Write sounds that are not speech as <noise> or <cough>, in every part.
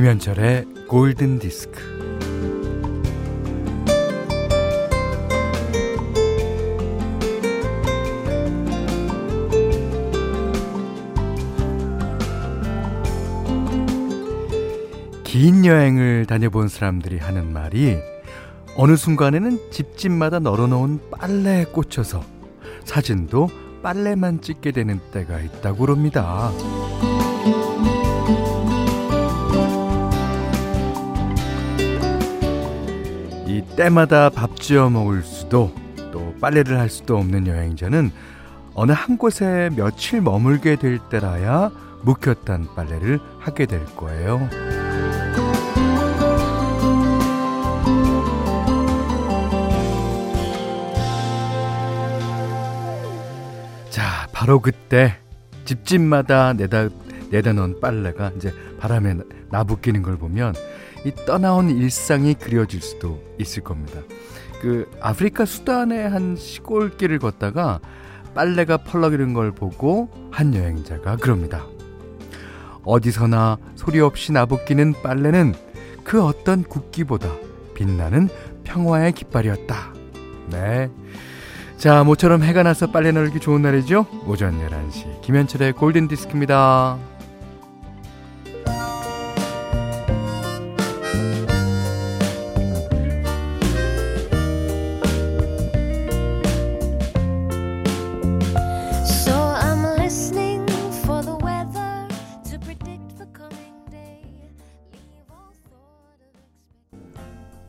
김현철의 골든 디스크. 긴 여행을 다녀본 사람들이 하는 말이 어느 순간에는 집집마다 널어놓은 빨래에 꽂혀서 사진도 빨래만 찍게 되는 때가 있다고 그럽니다. 이 때마다 밥 지어 먹을 수도 또 빨래를 할 수도 없는 여행자는 어느 한 곳에 며칠 머물게 될 때라야 묵혔던 빨래를 하게 될 거예요. 자, 바로 그때 집집마다 내다 내다 놓은 빨래가 이제 바람에 나부끼는 걸 보면 이 떠나온 일상이 그려질 수도 있을 겁니다. 그 아프리카 수단의 한 시골길을 걷다가 빨래가 펄럭이는 걸 보고 한 여행자가 그럽니다. 어디서나 소리 없이 나부끼는 빨래는 그 어떤 국기보다 빛나는 평화의 깃발이었다. 네. 자, 모처럼 해가 나서 빨래 널기 좋은 날이죠? 오전 11시 김현철의 골든 디스크입니다.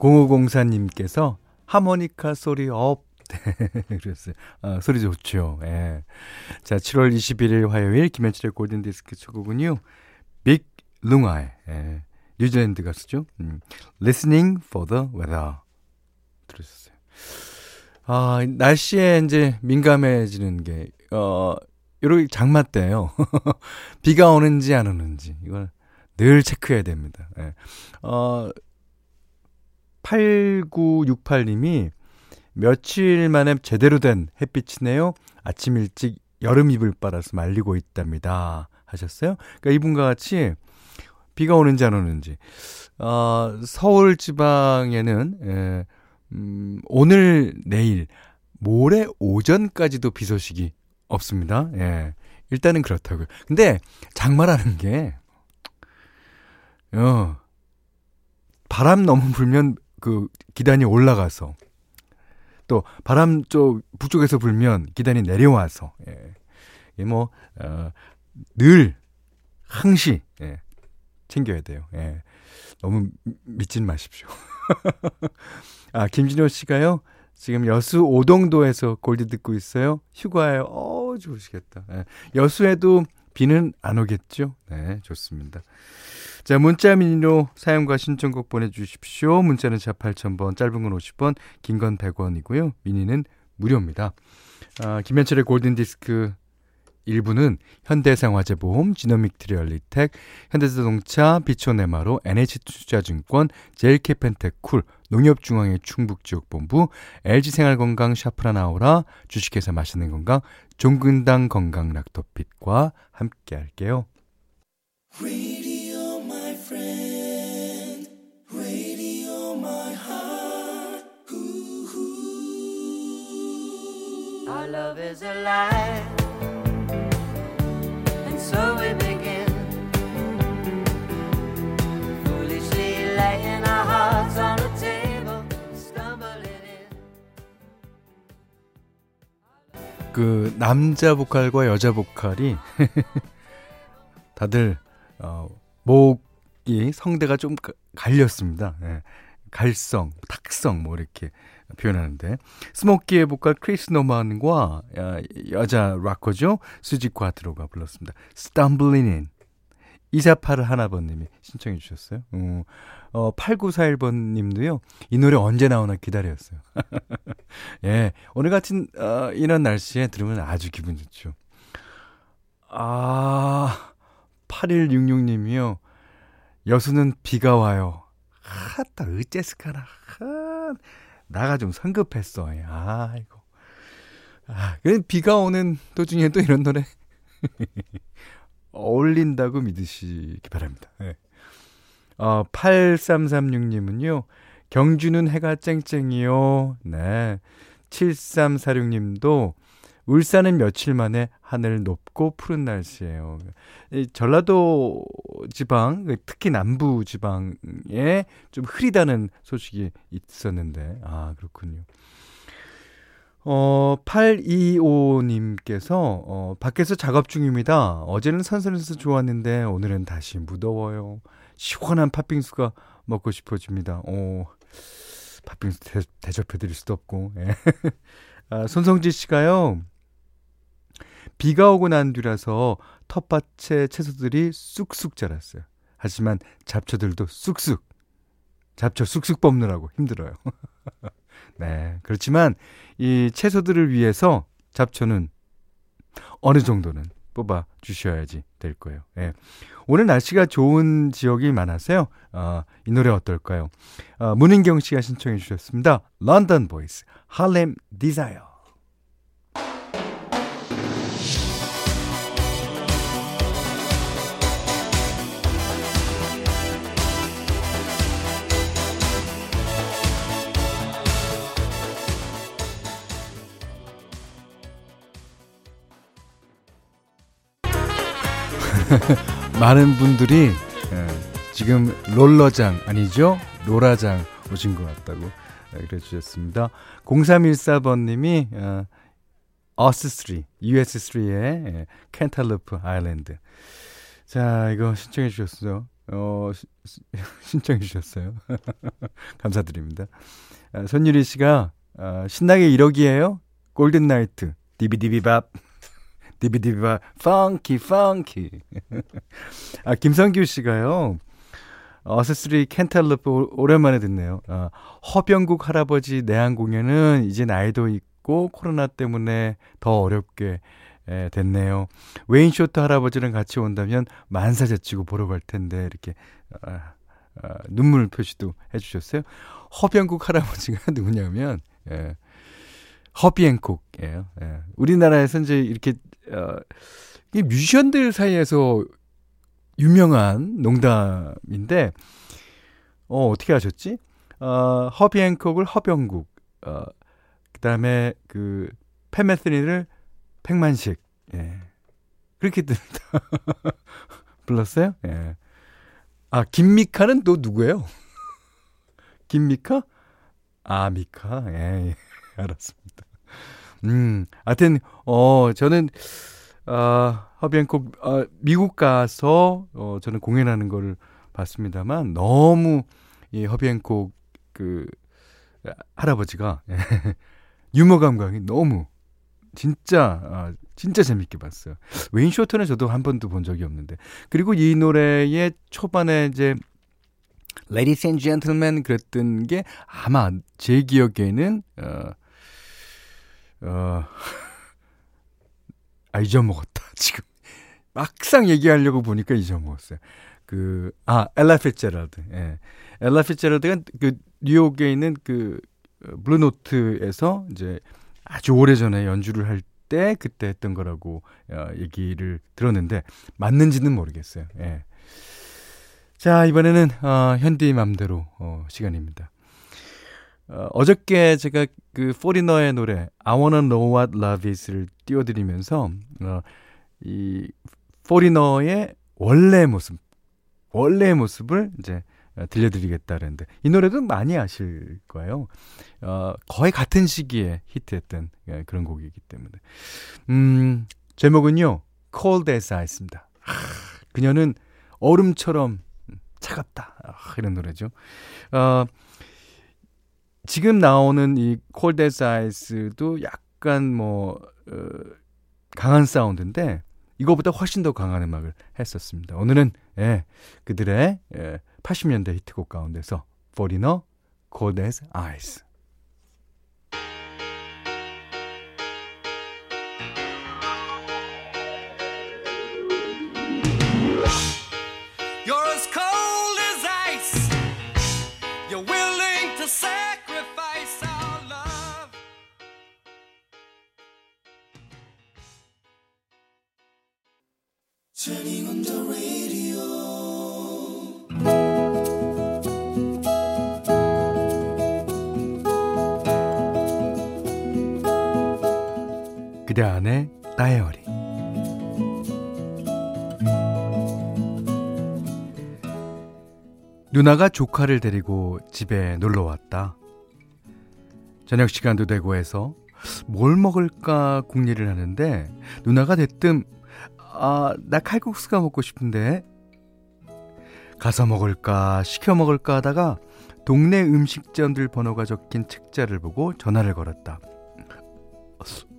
0504님께서 하모니카 소리 up. <laughs> 그랬어요. 아, 소리 좋죠. 예. 자, 7월 21일 화요일 김현철의 골든 디스크 첫 곡은요. 빅 룽가의 예. 뉴질랜드 가수죠. 음, Listening for the Weather 들으셨어요. 아, 날씨에 이제 민감해지는 게, 어, 요렇게 장마 때요. <laughs> 비가 오는지 안 오는지, 이걸 늘 체크해야 됩니다. 예. 어, 8968님이 며칠 만에 제대로 된 햇빛이네요. 아침 일찍 여름 이불 빨아서 말리고 있답니다. 하셨어요? 그러니까 이분과 같이 비가 오는지 안 오는지. 어, 서울 지방에는, 예, 음, 오늘, 내일, 모레 오전까지도 비 소식이 없습니다. 예. 일단은 그렇다고요. 근데 장마라는 게, 어, 바람 너무 불면 그 기단이 올라가서 또 바람 쪽 북쪽에서 불면 기단이 내려와서 예. 이게 뭐 어, 늘 항시 예. 챙겨야 돼요. 예. 너무 믿진 마십시오. <laughs> 아 김진호 씨가요. 지금 여수 오동도에서 골드 듣고 있어요. 휴가예요. 어 좋으시겠다. 예. 여수에도 비는 안 오겠죠? 네, 좋습니다. 자, 문자 미니로 사용과 신청곡 보내주십시오. 문자는 자 8000번, 짧은 건 50원, 긴 건 100원이고요. 미니는 무료입니다. 아, 김현철의 골든디스크 1부는 현대생화재보험, 지노믹 트리 얼리텍, 현대자동차, 비초네마로, NH투자증권, 제일캐펜테쿨, 농협중앙회 충북지역본부, LG생활건강 샤프라나오라, 주식회사 맛있는 건강, 종근당 건강 락토핏과 함께 할게요. Radio, Our love is alive, and so we begin. Foolishly laying our hearts on the table, stumbling in. 그 남자 보컬과 여자 보컬이 다들 어 목이 성대가 좀 가- 갈렸습니다. 예. 갈성, 탁성 뭐 이렇게 표현하는데 스모키의 보컬 크리스 노만과 야, 여자 락커죠 수지 콰트로가 불렀습니다. Stumbling In 2481 하나번님이 신청해 주셨어요. 어, 어 8941번님도요. 이 노래 언제 나오나 기다렸어요. <laughs> 예, 오늘 같은 어, 이런 날씨에 들으면 아주 기분 좋죠. 아, 8166님이요. 여수는 비가 와요. 하따 어째스카나. 하, 나가 좀 성급했어. 아이고. 아, 그 비가 오는 도중에 또 이런 노래 <laughs> 어울린다고 믿으시기 바랍니다. 예. 어, 8336님은요, 경주는 해가 쨍쨍이요. 네. 7346님도 울산은 며칠 만에 하늘 높고 푸른 날씨예요. 이 전라도 지방, 특히 남부 지방에 좀 흐리다는 소식이 있었는데, 아, 그렇군요. 어, 825님께서, 어, 밖에서 작업 중입니다. 어제는 선선해서 좋았는데, 오늘은 다시 무더워요. 시원한 팥빙수가 먹고 싶어집니다. 오, 팥빙수 대, 대접해드릴 수도 없고, 예. <laughs> 아, 손성지 씨가요, 비가 오고 난 뒤라서 텃밭에 채소들이 쑥쑥 자랐어요. 하지만 잡초들도 쑥쑥, 잡초 쑥쑥 뽑느라고 힘들어요. <laughs> 네. 그렇지만 이 채소들을 위해서 잡초는 어느 정도는 뽑아 주셔야지 될 거예요. 예. 오늘 날씨가 좋은 지역이 많아서요. 어, 이 노래 어떨까요? 어, 문인경 씨가 신청해 주셨습니다. 런던 보이스, Harlem Desire. <laughs> 많은 분들이 예, 지금 롤러장 아니죠? 로라장 오신 것 같다고 예, 그래 주셨습니다. 0314번님이 어, 어스3, US3의 Cantaloop Island. 자, 이거 신청해 주셨어요. 어, <laughs> 신청해 주셨어요. <laughs> 감사드립니다. 아, 손유리 씨가 아, 신나게 1억이에요? 골든 나이트, 디비디비밥. 디비디비밥, funky, funky. 아, 김성규 씨가요. 어스스리 Cantaloop 오- 오랜만에 듣네요. 아, 허병국 할아버지 내한 공연은 이제 나이도 있고 코로나 때문에 더 어렵게 에, 됐네요. 웨인 쇼터 할아버지랑 같이 온다면 만사 제치고 보러 갈 텐데 이렇게 아, 아, 눈물 표시도 해주셨어요. 허병국 할아버지가 <laughs> 누구냐면 예, 허비앤콕이에요. 예. 우리나라에서 이제 이렇게 어, 이 뮤지션들 사이에서 유명한 농담인데 어 어떻게 하셨지? 어, 허비 앤콕을 허병국, 어, 그 다음에 그 페메스린을 백만식, 예. 그렇게 듭니다. <laughs> 불렀어요? 예. 아 김미카는 또 누구예요? <laughs> 김미카? 아 미카, 예, 예. <laughs> 알았습니다. 음, 하여튼 어 저는 아 허비앤콕 어, 미국 가서 어 저는 공연하는 거를 봤습니다만 너무 이 허비앤콕 그 할아버지가 <laughs> 유머 감각이 너무 진짜 아, 진짜 재밌게 봤어요. 웨인 쇼트는 저도 한 번도 본 적이 없는데 그리고 이 노래의 초반에 이제 and Gentlemen 그랬던 게 아마 제 기억에는 어, 어, <laughs> 아, 잊어먹었다, 지금. 막상 얘기하려고 보니까 잊어먹었어요. 그, 아, 엘라 피츠제럴드. 예. 엘라 피츠제럴드가 그, 뉴욕에 있는 그, 어, 블루노트에서 이제 아주 오래 전에 연주를 할 때 그때 했던 거라고 어, 얘기를 들었는데, 맞는지는 모르겠어요. 예. 자, 이번에는, 어, 현디 맘대로, 어, 시간입니다. 어, 어저께 제가 그 포리너의 노래 I Wanna Know What Love Is를 띄워드리면서 어, 이 포리너의 원래 모습, 원래의 모습을 이제 어, 들려드리겠다 그랬는데 이 노래도 많이 아실 거예요. 어, 거의 같은 시기에 히트했던 예, 그런 곡이기 때문에 음, 제목은요 Cold as Ice입니다. 하, 그녀는 얼음처럼 차갑다 아, 이런 노래죠. 어, 지금 나오는 이 콜드 에스 아이스도 약간 뭐 어, 강한 사운드인데 이거보다 훨씬 더 강한 음악을 했었습니다. 오늘은 예, 그들의 예, 80년대 히트곡 가운데서 포리너 콜 그대 안에 다이어리 누나가 조카를 데리고 집에 놀러 왔다. 저녁 시간도 되고 해서 뭘 먹을까 궁리를 하는데 누나가 대뜸 아, 나 칼국수가 먹고 싶은데 가서 먹을까 시켜 먹을까 하다가 동네 음식점들 번호가 적힌 책자를 보고 전화를 걸었다.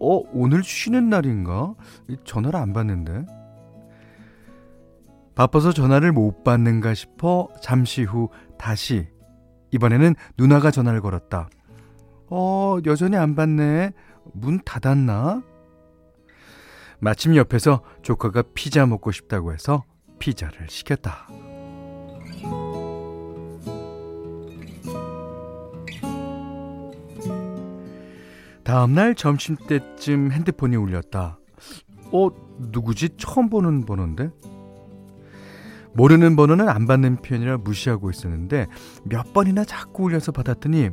어, 오늘 쉬는 날인가? 전화를 안 받는데. 바빠서 전화를 못 받는가 싶어 잠시 후 다시 이번에는 누나가 전화를 걸었다. 어, 여전히 안 받네. 문 닫았나? 마침 옆에서 조카가 피자 먹고 싶다고 해서 피자를 시켰다. 다음날 점심 때쯤 핸드폰이 울렸다. 어, 누구지? 처음 보는 번호인데? 모르는 번호는 안 받는 편이라 무시하고 있었는데 몇 번이나 자꾸 울려서 받았더니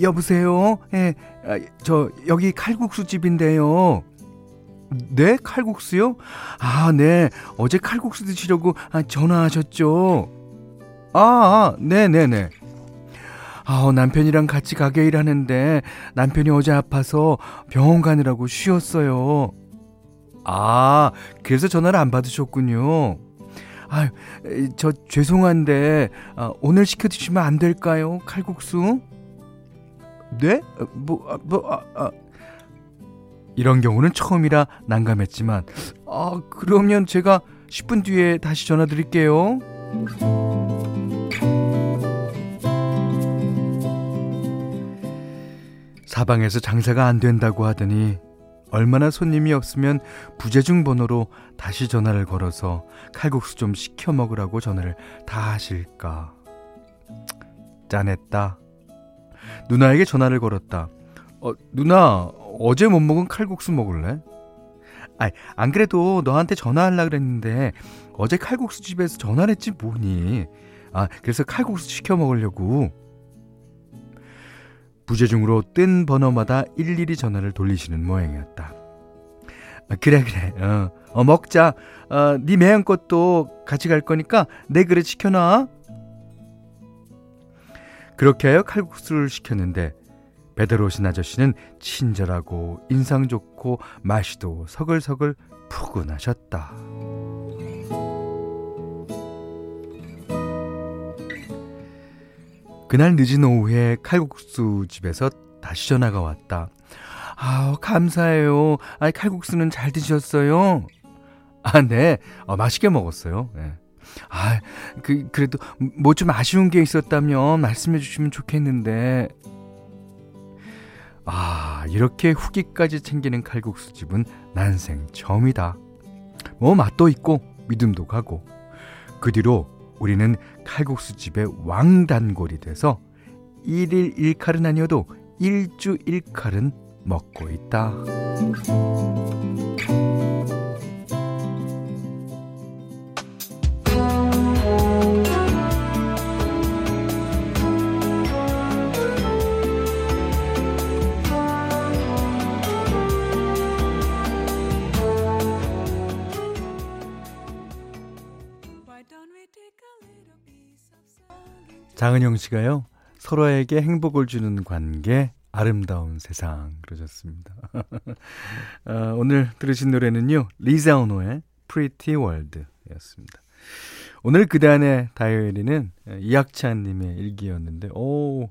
여보세요? 예, 아, 저 여기 칼국수 집인데요. 네? 칼국수요? 아, 네. 어제 칼국수 드시려고 아, 전화하셨죠? 아, 아, 네 네 네. 아, 남편이랑 같이 가게 일하는데 남편이 어제 아파서 병원 가느라고 쉬었어요. 아, 그래서 전화를 안 받으셨군요. 아, 저 죄송한데 아, 오늘 시켜 드시면 안 될까요? 칼국수? 네? 뭐, 아, 뭐, 아, 아. 이런 경우는 처음이라 난감했지만, 아, 그러면 제가 10분 뒤에 다시 전화 드릴게요. 사방에서 장사가 안 된다고 하더니 얼마나 손님이 없으면 부재중 번호로 다시 전화를 걸어서 칼국수 좀 시켜 먹으라고 전화를 다 하실까. 짠했다. 누나에게 전화를 걸었다. 어, 누나, 어제 못 먹은 칼국수 먹을래? 아이, 안 그래도 너한테 전화하려 그랬는데 어제 칼국수 집에서 전화를 했지 뭐니. 아, 그래서 칼국수 시켜 먹으려고. 부재중으로 뜬 번호마다 일일이 전화를 돌리시는 모양이었다. 아, 그래 그래. 어, 어 먹자. 어, 네 매한 것도 같이 갈 거니까 내 그릇 시켜놔. 그렇게 하여 칼국수를 시켰는데 배달 오신 아저씨는 친절하고 인상 좋고 맛이도 서글서글 푸근하셨다. 그날 늦은 오후에 칼국수 집에서 다시 전화가 왔다. 아, 감사해요. 아, 칼국수는 잘 드셨어요? 아, 네. 어, 맛있게 먹었어요. 네. 아, 그 그래도 뭐 좀 아쉬운 게 있었다면 말씀해 주시면 좋겠는데. 아, 이렇게 후기까지 챙기는 칼국수 집은 난생 처음이다. 뭐 맛도 있고 믿음도 가고. 그 뒤로 우리는 칼국수 집의 왕단골이 돼서 1일 1칼은 아니어도 1주 1칼은 먹고 있다. 장은영 씨가요. 서로에게 행복을 주는 관계 아름다운 세상 그러셨습니다. 어, <laughs> 오늘 들으신 노래는요. 리자 오노의 Pretty World였습니다. 오늘 그단의 다이어리는 이학찬 님의 일기였는데 오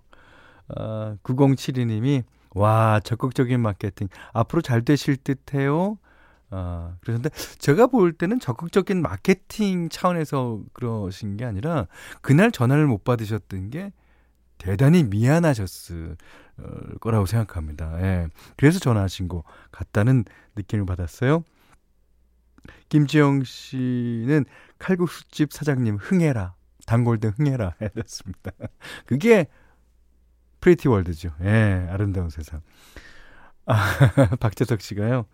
어, 9072님이 와 적극적인 마케팅 앞으로 잘 되실 듯해요. 아, 그러는데 제가 볼 때는 적극적인 마케팅 차원에서 그러신 게 아니라 그날 전화를 못 받으셨던 게 대단히 미안하셨을 거라고 생각합니다. 예. 그래서 전화하신 것 같다는 느낌을 받았어요. 김지영 씨는 칼국수집 사장님 흥해라. 단골들 흥해라. <laughs> 해줬습니다. 그게 Pretty World죠. 예, 아름다운 세상. 아, <laughs> 박재석 씨가요.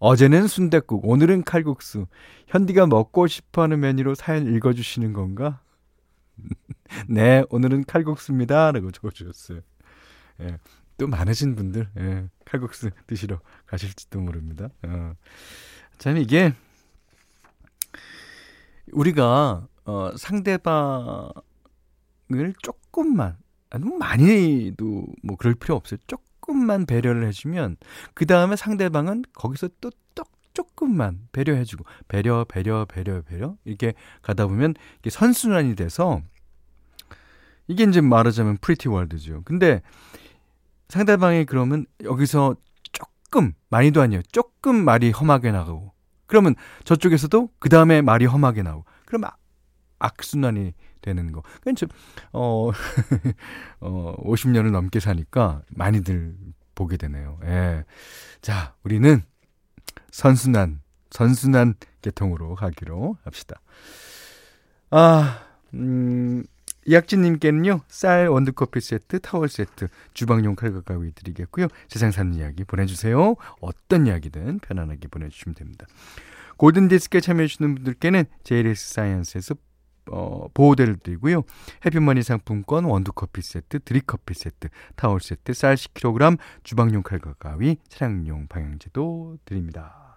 어제는 순댓국, 오늘은 칼국수. 현디가 먹고 싶어하는 메뉴로 사연 읽어주시는 건가? <laughs> 네, 오늘은 칼국수입니다. 라고 적어주셨어요. 예. 또 많으신 분들 예, 칼국수 드시러 가실지도 모릅니다. 어. 참 이게 우리가 어, 상대방을 조금만 아, 너무 많이도 뭐 그럴 필요 없어요. 조금 만 배려를 해주면 그 다음에 상대방은 거기서 또, 또 조금만 배려해주고 배려 배려 배려 배려 이렇게 가다 보면 이게 선순환이 돼서 이게 이제 말하자면 Pretty World죠. 근데 상대방이 그러면 여기서 조금 많이도 아니에요. 조금 말이 험하게 나가고 그러면 저쪽에서도 그 다음에 말이 험하게 나오고 그럼 아, 악순환이 되는 거. 그러니까 어, <laughs> 어 50년을 넘게 사니까 많이들 보게 되네요. 예. 자, 우리는 선순환, 선순환 계통으로 가기로 합시다. 아, 음, 이학진님께는요, 쌀 원두커피 세트, 타월 세트, 주방용 칼과 가위 드리겠고요. 세상 사는 이야기 보내주세요. 어떤 이야기든 편안하게 보내주시면 됩니다. 골든디스크에 참여해주시는 분들께는 JLS 사이언스에서 어, 보호대를 드리고요. 해피머니 상품권, 원두커피 세트, 드립커피 세트, 타월 세트, 쌀 10kg, 주방용 칼과 가위, 차량용 방향제도 드립니다.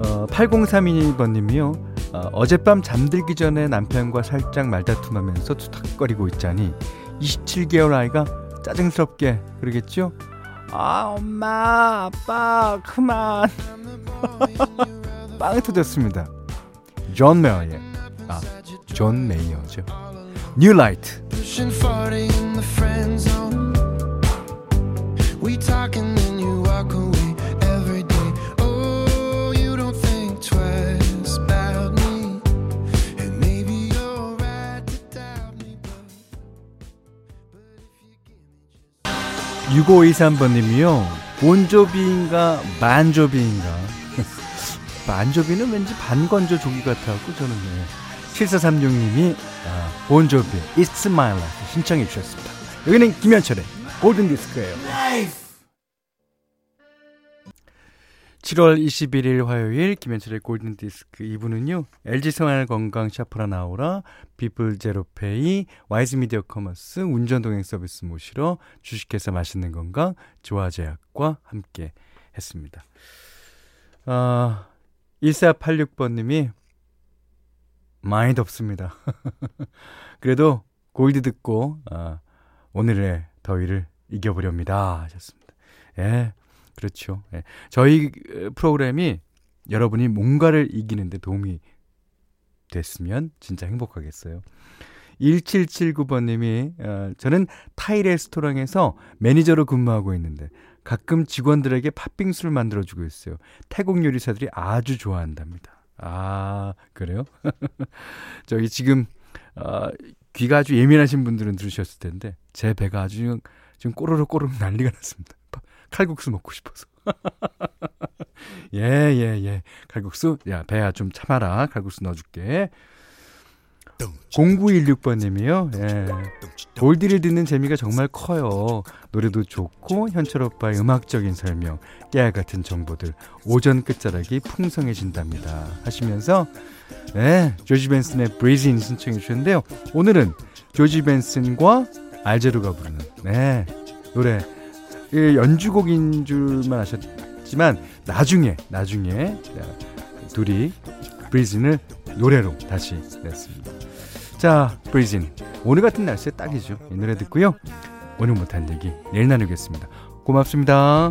어, 8032번님이요. 어, 어젯밤 잠들기 전에 남편과 살짝 말다툼하면서 투닥거리고 있자니 27개월 아이가 짜증스럽게 그러겠죠? 아 엄마 아빠 그만 <laughs> 빵 터졌습니다. 존 메이어 아존 메이어죠. 뉴 라이트 Pushing 40 in the friend zone. We talk and then you walk away every day. Oh, you don't think twice about me. And maybe you're right to doubt me, but, but if you give me just 6523번님이요. 본조비인가 만조비인가. 만조비는 왠지 반건조 조기 같아갖고 저는 네. 7436님이 아, 본조비 It's My Life 신청해 주셨습니다. 여기는 김현철의 골든디스크예요. 7월 21일 화요일 김현철의 골든디스크 2부는요. LG생활 건강 샤프라 나오라 비플 제로페이 와이즈 미디어 커머스 운전동행 서비스 모시러 주식회사 맛있는 건강 조화제약과 함께 했습니다. 아, 1486번님이 많이 덥습니다. <laughs> 그래도 골드 듣고 아, 오늘의 더위를 이겨보렵니다 하셨습니다. 예, 그렇죠. 예. 저희 어, 프로그램이 여러분이 뭔가를 이기는데 도움이 됐으면 진짜 행복하겠어요. 1779번님이 어, 저는 타이 레스토랑에서 매니저로 근무하고 있는데 가끔 직원들에게 팥빙수를 만들어주고 있어요. 태국 요리사들이 아주 좋아한답니다. 아 그래요? <laughs> 저기 지금 어, 귀가 아주 예민하신 분들은 들으셨을 텐데 제 배가 아주 지금 꼬르륵 꼬르륵 난리가 났습니다. 칼국수 먹고 싶어서. <laughs> 예, 예, 예. 칼국수? 야, 배야 좀 참아라. 칼국수 넣어줄게. 0916번님이요. 예. 골디를 듣는 재미가 정말 커요. 노래도 좋고 현철 오빠의 음악적인 설명, 깨알 같은 정보들, 오전 끝자락이 풍성해진답니다. 하시면서 네, 조지 벤슨의 브리즈인 신청해 주셨는데요. 오늘은 조지 벤슨과 알제로가 부르는 네 노래 이 연주곡인 줄만 아셨지만 나중에 나중에 둘이 브리즌을 노래로 다시 냈습니다. 자, 브리진. 오늘 같은 날씨에 딱이죠. 이 노래 듣고요. 오늘 못한 얘기 내일 나누겠습니다. 고맙습니다.